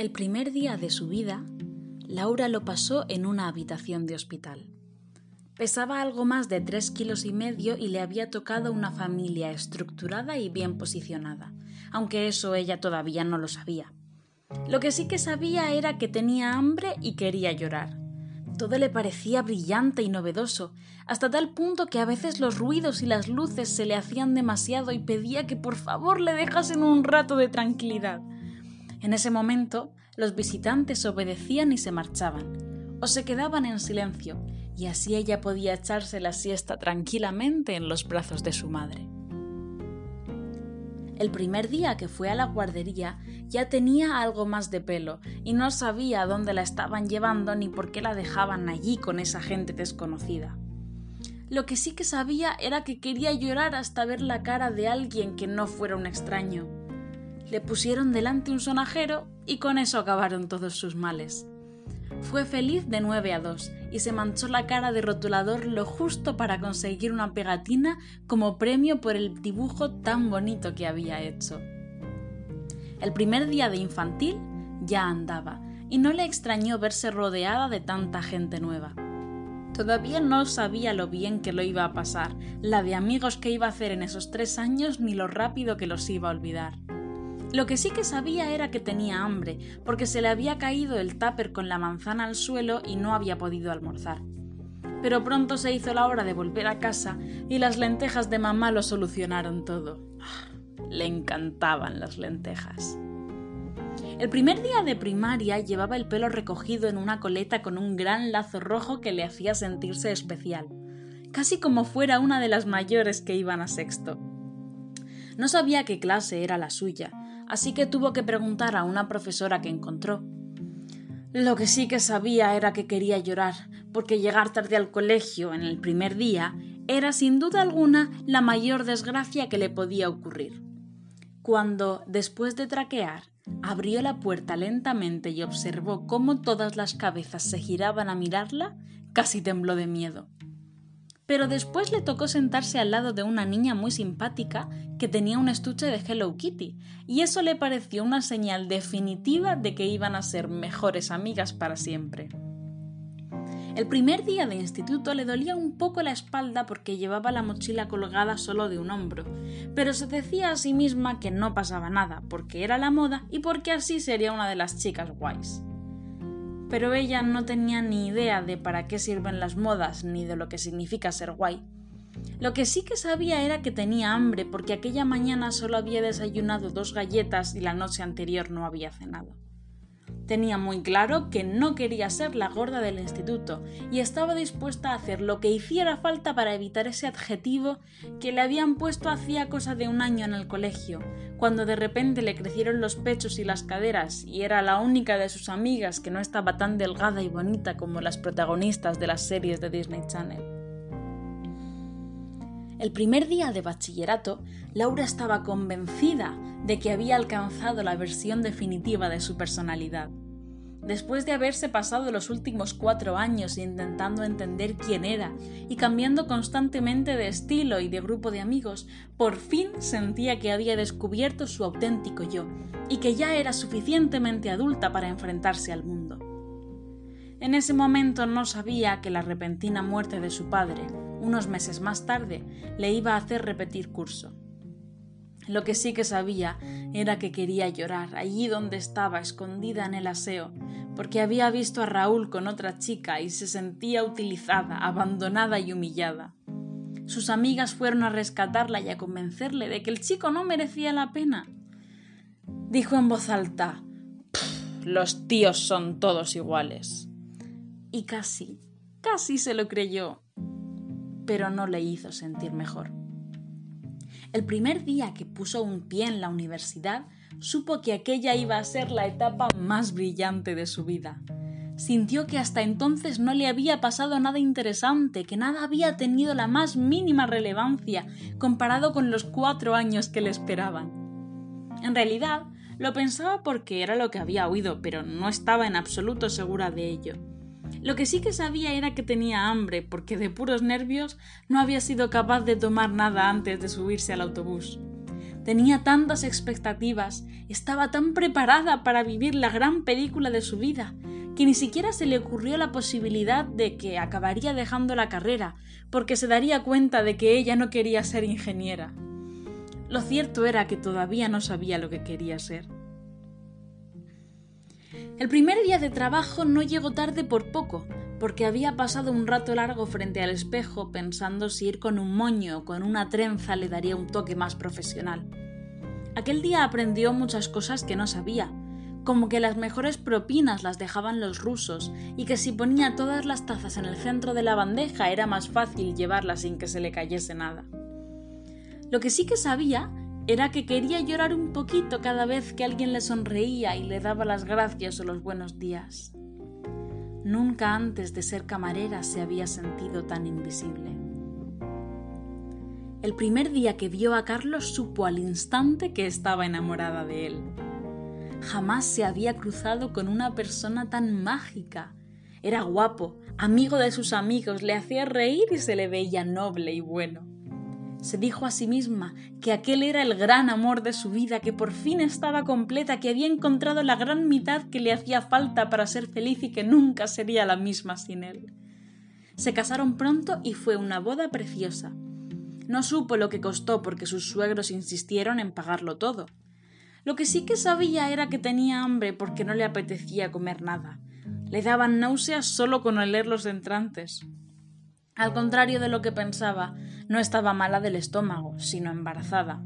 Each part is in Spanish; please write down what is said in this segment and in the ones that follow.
El primer día de su vida, Laura lo pasó en una habitación de hospital. Pesaba algo más de tres kilos y medio y le había tocado una familia estructurada y bien posicionada, aunque eso ella todavía no lo sabía. Lo que sí que sabía era que tenía hambre y quería llorar. Todo le parecía brillante y novedoso, hasta tal punto que a veces los ruidos y las luces se le hacían demasiado y pedía que por favor le dejasen un rato de tranquilidad. En ese momento, los visitantes obedecían y se marchaban, o se quedaban en silencio, y así ella podía echarse la siesta tranquilamente en los brazos de su madre. El primer día que fue a la guardería ya tenía algo más de pelo y no sabía dónde la estaban llevando ni por qué la dejaban allí con esa gente desconocida. Lo que sí que sabía era que quería llorar hasta ver la cara de alguien que no fuera un extraño le pusieron delante un sonajero y con eso acabaron todos sus males. Fue feliz de nueve a dos y se manchó la cara de rotulador lo justo para conseguir una pegatina como premio por el dibujo tan bonito que había hecho. El primer día de infantil ya andaba y no le extrañó verse rodeada de tanta gente nueva. Todavía no sabía lo bien que lo iba a pasar, la de amigos que iba a hacer en esos tres años ni lo rápido que los iba a olvidar. Lo que sí que sabía era que tenía hambre, porque se le había caído el tupper con la manzana al suelo y no había podido almorzar. Pero pronto se hizo la hora de volver a casa y las lentejas de mamá lo solucionaron todo. Ah, le encantaban las lentejas. El primer día de primaria llevaba el pelo recogido en una coleta con un gran lazo rojo que le hacía sentirse especial, casi como fuera una de las mayores que iban a sexto. No sabía qué clase era la suya, así que tuvo que preguntar a una profesora que encontró. Lo que sí que sabía era que quería llorar, porque llegar tarde al colegio en el primer día era sin duda alguna la mayor desgracia que le podía ocurrir. Cuando, después de traquear, abrió la puerta lentamente y observó cómo todas las cabezas se giraban a mirarla, casi tembló de miedo pero después le tocó sentarse al lado de una niña muy simpática que tenía un estuche de Hello Kitty, y eso le pareció una señal definitiva de que iban a ser mejores amigas para siempre. El primer día de instituto le dolía un poco la espalda porque llevaba la mochila colgada solo de un hombro, pero se decía a sí misma que no pasaba nada, porque era la moda y porque así sería una de las chicas guays pero ella no tenía ni idea de para qué sirven las modas ni de lo que significa ser guay. Lo que sí que sabía era que tenía hambre porque aquella mañana solo había desayunado dos galletas y la noche anterior no había cenado. Tenía muy claro que no quería ser la gorda del instituto y estaba dispuesta a hacer lo que hiciera falta para evitar ese adjetivo que le habían puesto hacía cosa de un año en el colegio, cuando de repente le crecieron los pechos y las caderas y era la única de sus amigas que no estaba tan delgada y bonita como las protagonistas de las series de Disney Channel. El primer día de bachillerato, Laura estaba convencida de que había alcanzado la versión definitiva de su personalidad. Después de haberse pasado los últimos cuatro años intentando entender quién era y cambiando constantemente de estilo y de grupo de amigos, por fin sentía que había descubierto su auténtico yo y que ya era suficientemente adulta para enfrentarse al mundo. En ese momento no sabía que la repentina muerte de su padre, unos meses más tarde, le iba a hacer repetir curso. Lo que sí que sabía era que quería llorar allí donde estaba, escondida en el aseo, porque había visto a Raúl con otra chica y se sentía utilizada, abandonada y humillada. Sus amigas fueron a rescatarla y a convencerle de que el chico no merecía la pena. Dijo en voz alta Los tíos son todos iguales. Y casi, casi se lo creyó pero no le hizo sentir mejor. El primer día que puso un pie en la universidad, supo que aquella iba a ser la etapa más brillante de su vida. Sintió que hasta entonces no le había pasado nada interesante, que nada había tenido la más mínima relevancia comparado con los cuatro años que le esperaban. En realidad, lo pensaba porque era lo que había oído, pero no estaba en absoluto segura de ello. Lo que sí que sabía era que tenía hambre, porque de puros nervios no había sido capaz de tomar nada antes de subirse al autobús. Tenía tantas expectativas, estaba tan preparada para vivir la gran película de su vida, que ni siquiera se le ocurrió la posibilidad de que acabaría dejando la carrera, porque se daría cuenta de que ella no quería ser ingeniera. Lo cierto era que todavía no sabía lo que quería ser. El primer día de trabajo no llegó tarde por poco, porque había pasado un rato largo frente al espejo pensando si ir con un moño o con una trenza le daría un toque más profesional. Aquel día aprendió muchas cosas que no sabía, como que las mejores propinas las dejaban los rusos y que si ponía todas las tazas en el centro de la bandeja era más fácil llevarlas sin que se le cayese nada. Lo que sí que sabía era que quería llorar un poquito cada vez que alguien le sonreía y le daba las gracias o los buenos días. Nunca antes de ser camarera se había sentido tan invisible. El primer día que vio a Carlos supo al instante que estaba enamorada de él. Jamás se había cruzado con una persona tan mágica. Era guapo, amigo de sus amigos, le hacía reír y se le veía noble y bueno. Se dijo a sí misma que aquel era el gran amor de su vida, que por fin estaba completa, que había encontrado la gran mitad que le hacía falta para ser feliz y que nunca sería la misma sin él. Se casaron pronto y fue una boda preciosa. No supo lo que costó porque sus suegros insistieron en pagarlo todo. Lo que sí que sabía era que tenía hambre porque no le apetecía comer nada. Le daban náuseas solo con oler los entrantes. Al contrario de lo que pensaba, no estaba mala del estómago, sino embarazada.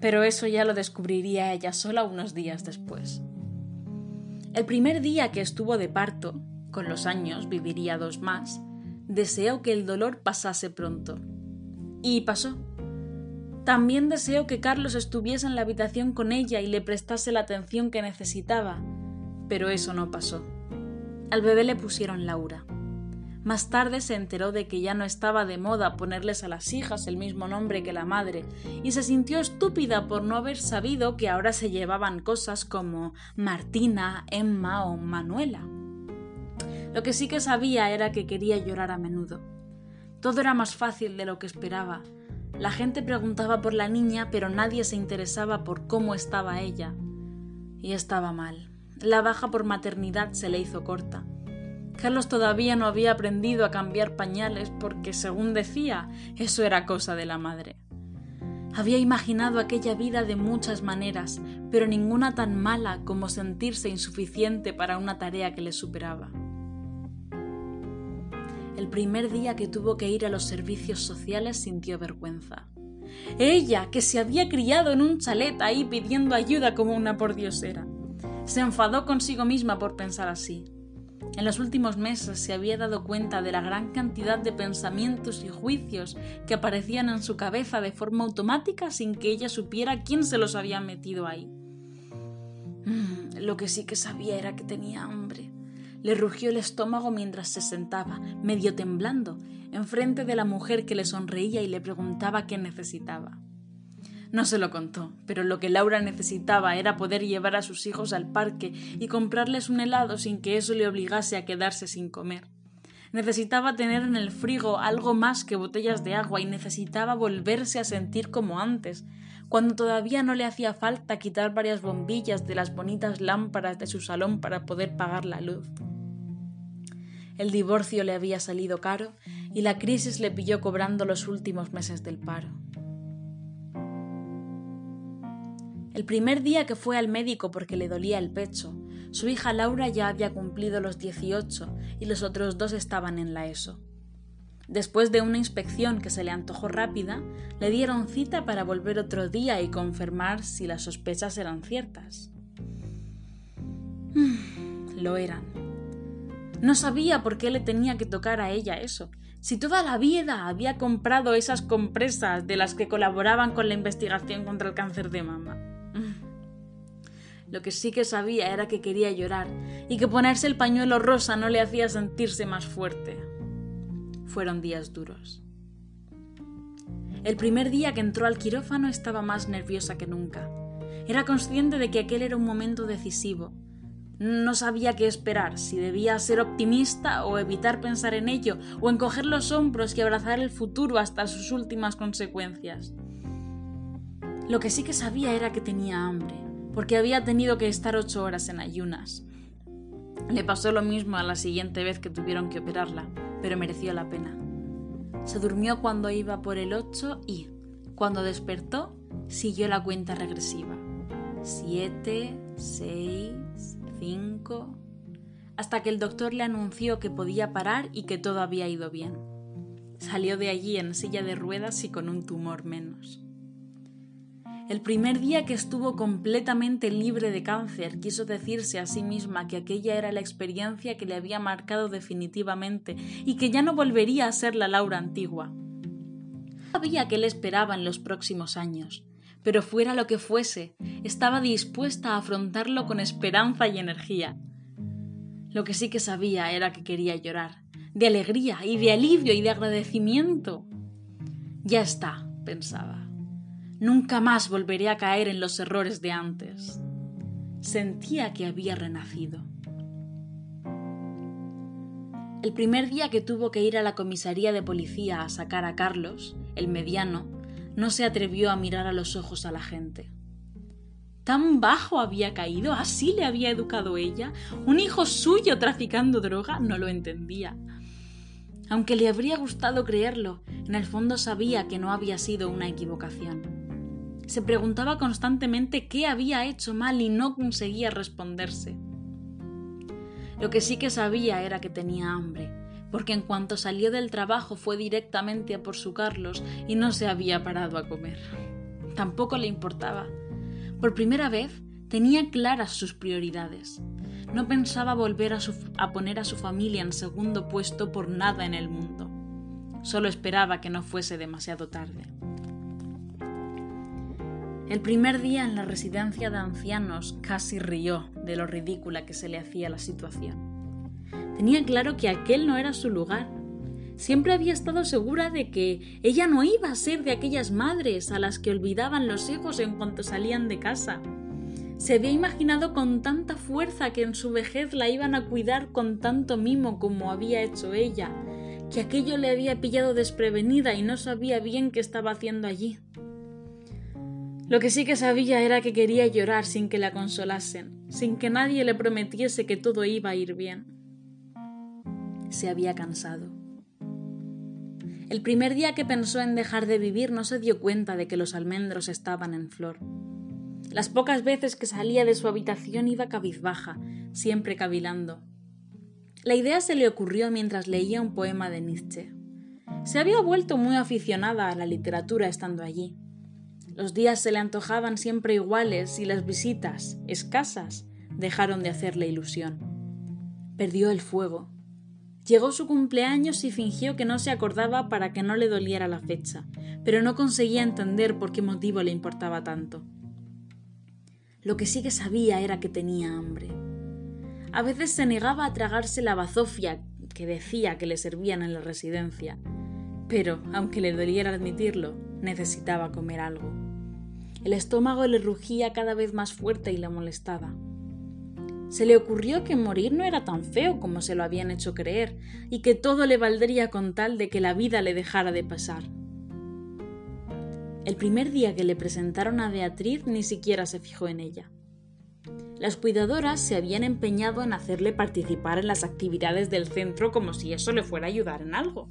Pero eso ya lo descubriría ella sola unos días después. El primer día que estuvo de parto, con los años viviría dos más, deseó que el dolor pasase pronto. Y pasó. También deseó que Carlos estuviese en la habitación con ella y le prestase la atención que necesitaba, pero eso no pasó. Al bebé le pusieron Laura. Más tarde se enteró de que ya no estaba de moda ponerles a las hijas el mismo nombre que la madre, y se sintió estúpida por no haber sabido que ahora se llevaban cosas como Martina, Emma o Manuela. Lo que sí que sabía era que quería llorar a menudo. Todo era más fácil de lo que esperaba. La gente preguntaba por la niña, pero nadie se interesaba por cómo estaba ella. Y estaba mal. La baja por maternidad se le hizo corta. Carlos todavía no había aprendido a cambiar pañales porque, según decía, eso era cosa de la madre. Había imaginado aquella vida de muchas maneras, pero ninguna tan mala como sentirse insuficiente para una tarea que le superaba. El primer día que tuvo que ir a los servicios sociales sintió vergüenza. Ella, que se había criado en un chalet ahí pidiendo ayuda como una pordiosera. Se enfadó consigo misma por pensar así. En los últimos meses se había dado cuenta de la gran cantidad de pensamientos y juicios que aparecían en su cabeza de forma automática sin que ella supiera quién se los había metido ahí. Mm, lo que sí que sabía era que tenía hambre. Le rugió el estómago mientras se sentaba, medio temblando, enfrente de la mujer que le sonreía y le preguntaba qué necesitaba. No se lo contó, pero lo que Laura necesitaba era poder llevar a sus hijos al parque y comprarles un helado sin que eso le obligase a quedarse sin comer. Necesitaba tener en el frigo algo más que botellas de agua y necesitaba volverse a sentir como antes, cuando todavía no le hacía falta quitar varias bombillas de las bonitas lámparas de su salón para poder pagar la luz. El divorcio le había salido caro y la crisis le pilló cobrando los últimos meses del paro. El primer día que fue al médico porque le dolía el pecho, su hija Laura ya había cumplido los 18 y los otros dos estaban en la ESO. Después de una inspección que se le antojó rápida, le dieron cita para volver otro día y confirmar si las sospechas eran ciertas. Lo eran. No sabía por qué le tenía que tocar a ella eso, si toda la vida había comprado esas compresas de las que colaboraban con la investigación contra el cáncer de mama. Lo que sí que sabía era que quería llorar y que ponerse el pañuelo rosa no le hacía sentirse más fuerte. Fueron días duros. El primer día que entró al quirófano estaba más nerviosa que nunca. Era consciente de que aquel era un momento decisivo. No sabía qué esperar, si debía ser optimista o evitar pensar en ello, o encoger los hombros y abrazar el futuro hasta sus últimas consecuencias. Lo que sí que sabía era que tenía hambre, porque había tenido que estar ocho horas en ayunas. Le pasó lo mismo a la siguiente vez que tuvieron que operarla, pero mereció la pena. Se durmió cuando iba por el 8 y, cuando despertó, siguió la cuenta regresiva. 7, 6, 5, hasta que el doctor le anunció que podía parar y que todo había ido bien. Salió de allí en silla de ruedas y con un tumor menos. El primer día que estuvo completamente libre de cáncer, quiso decirse a sí misma que aquella era la experiencia que le había marcado definitivamente y que ya no volvería a ser la Laura antigua. Sabía que le esperaba en los próximos años, pero fuera lo que fuese, estaba dispuesta a afrontarlo con esperanza y energía. Lo que sí que sabía era que quería llorar, de alegría y de alivio y de agradecimiento. Ya está, pensaba. Nunca más volveré a caer en los errores de antes. Sentía que había renacido. El primer día que tuvo que ir a la comisaría de policía a sacar a Carlos, el mediano, no se atrevió a mirar a los ojos a la gente. ¿Tan bajo había caído? ¿Así le había educado ella? ¿Un hijo suyo traficando droga? No lo entendía. Aunque le habría gustado creerlo, en el fondo sabía que no había sido una equivocación. Se preguntaba constantemente qué había hecho mal y no conseguía responderse. Lo que sí que sabía era que tenía hambre, porque en cuanto salió del trabajo fue directamente a por su Carlos y no se había parado a comer. Tampoco le importaba. Por primera vez tenía claras sus prioridades. No pensaba volver a, a, poner a su familia en segundo puesto por nada en el mundo. Solo esperaba que no fuese demasiado tarde. El primer día en la residencia de ancianos casi rió de lo ridícula que se le hacía la situación. Tenía claro que aquel no era su lugar. Siempre había estado segura de que ella no iba a ser de aquellas madres a las que olvidaban los hijos en cuanto salían de casa. Se había imaginado con tanta fuerza que en su vejez la iban a cuidar con tanto mimo como había hecho ella, que aquello le había pillado desprevenida y no sabía bien qué estaba haciendo allí. Lo que sí que sabía era que quería llorar sin que la consolasen, sin que nadie le prometiese que todo iba a ir bien. Se había cansado. El primer día que pensó en dejar de vivir no se dio cuenta de que los almendros estaban en flor. Las pocas veces que salía de su habitación iba cabizbaja, siempre cavilando. La idea se le ocurrió mientras leía un poema de Nietzsche. Se había vuelto muy aficionada a la literatura estando allí. Los días se le antojaban siempre iguales y las visitas, escasas, dejaron de hacerle ilusión. Perdió el fuego. Llegó su cumpleaños y fingió que no se acordaba para que no le doliera la fecha, pero no conseguía entender por qué motivo le importaba tanto. Lo que sí que sabía era que tenía hambre. A veces se negaba a tragarse la bazofia que decía que le servían en la residencia, pero, aunque le doliera admitirlo, necesitaba comer algo. El estómago le rugía cada vez más fuerte y le molestaba. Se le ocurrió que morir no era tan feo como se lo habían hecho creer, y que todo le valdría con tal de que la vida le dejara de pasar. El primer día que le presentaron a Beatriz ni siquiera se fijó en ella. Las cuidadoras se habían empeñado en hacerle participar en las actividades del centro como si eso le fuera a ayudar en algo.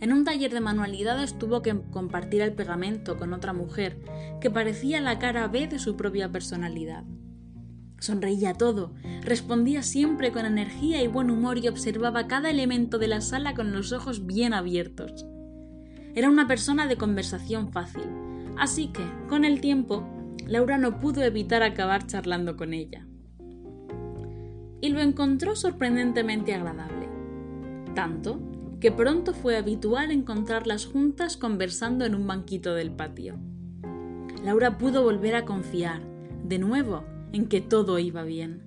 En un taller de manualidades tuvo que compartir el pegamento con otra mujer que parecía la cara B de su propia personalidad. Sonreía todo, respondía siempre con energía y buen humor y observaba cada elemento de la sala con los ojos bien abiertos. Era una persona de conversación fácil, así que, con el tiempo, Laura no pudo evitar acabar charlando con ella. Y lo encontró sorprendentemente agradable. Tanto que pronto fue habitual encontrarlas juntas conversando en un banquito del patio. Laura pudo volver a confiar, de nuevo, en que todo iba bien.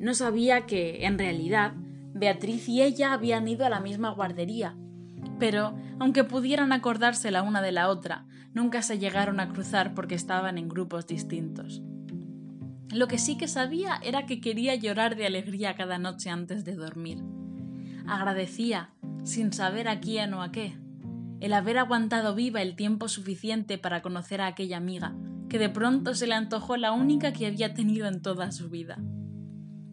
No sabía que, en realidad, Beatriz y ella habían ido a la misma guardería, pero, aunque pudieran acordarse la una de la otra, nunca se llegaron a cruzar porque estaban en grupos distintos. Lo que sí que sabía era que quería llorar de alegría cada noche antes de dormir. Agradecía sin saber a quién o a qué, el haber aguantado viva el tiempo suficiente para conocer a aquella amiga, que de pronto se le antojó la única que había tenido en toda su vida.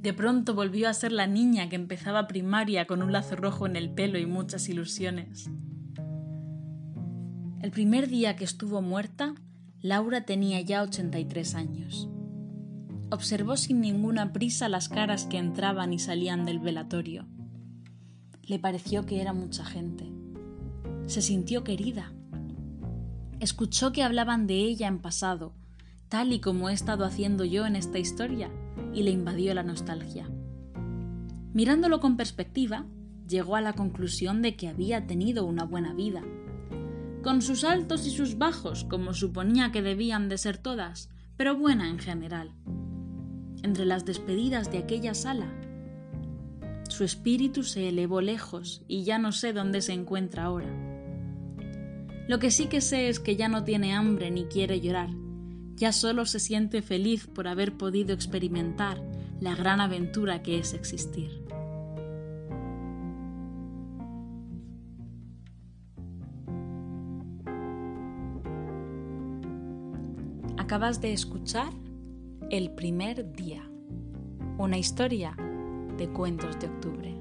De pronto volvió a ser la niña que empezaba primaria con un lazo rojo en el pelo y muchas ilusiones. El primer día que estuvo muerta, Laura tenía ya 83 años. Observó sin ninguna prisa las caras que entraban y salían del velatorio. Le pareció que era mucha gente. Se sintió querida. Escuchó que hablaban de ella en pasado, tal y como he estado haciendo yo en esta historia, y le invadió la nostalgia. Mirándolo con perspectiva, llegó a la conclusión de que había tenido una buena vida. Con sus altos y sus bajos, como suponía que debían de ser todas, pero buena en general entre las despedidas de aquella sala. Su espíritu se elevó lejos y ya no sé dónde se encuentra ahora. Lo que sí que sé es que ya no tiene hambre ni quiere llorar, ya solo se siente feliz por haber podido experimentar la gran aventura que es existir. Acabas de escuchar el primer día. Una historia de cuentos de octubre.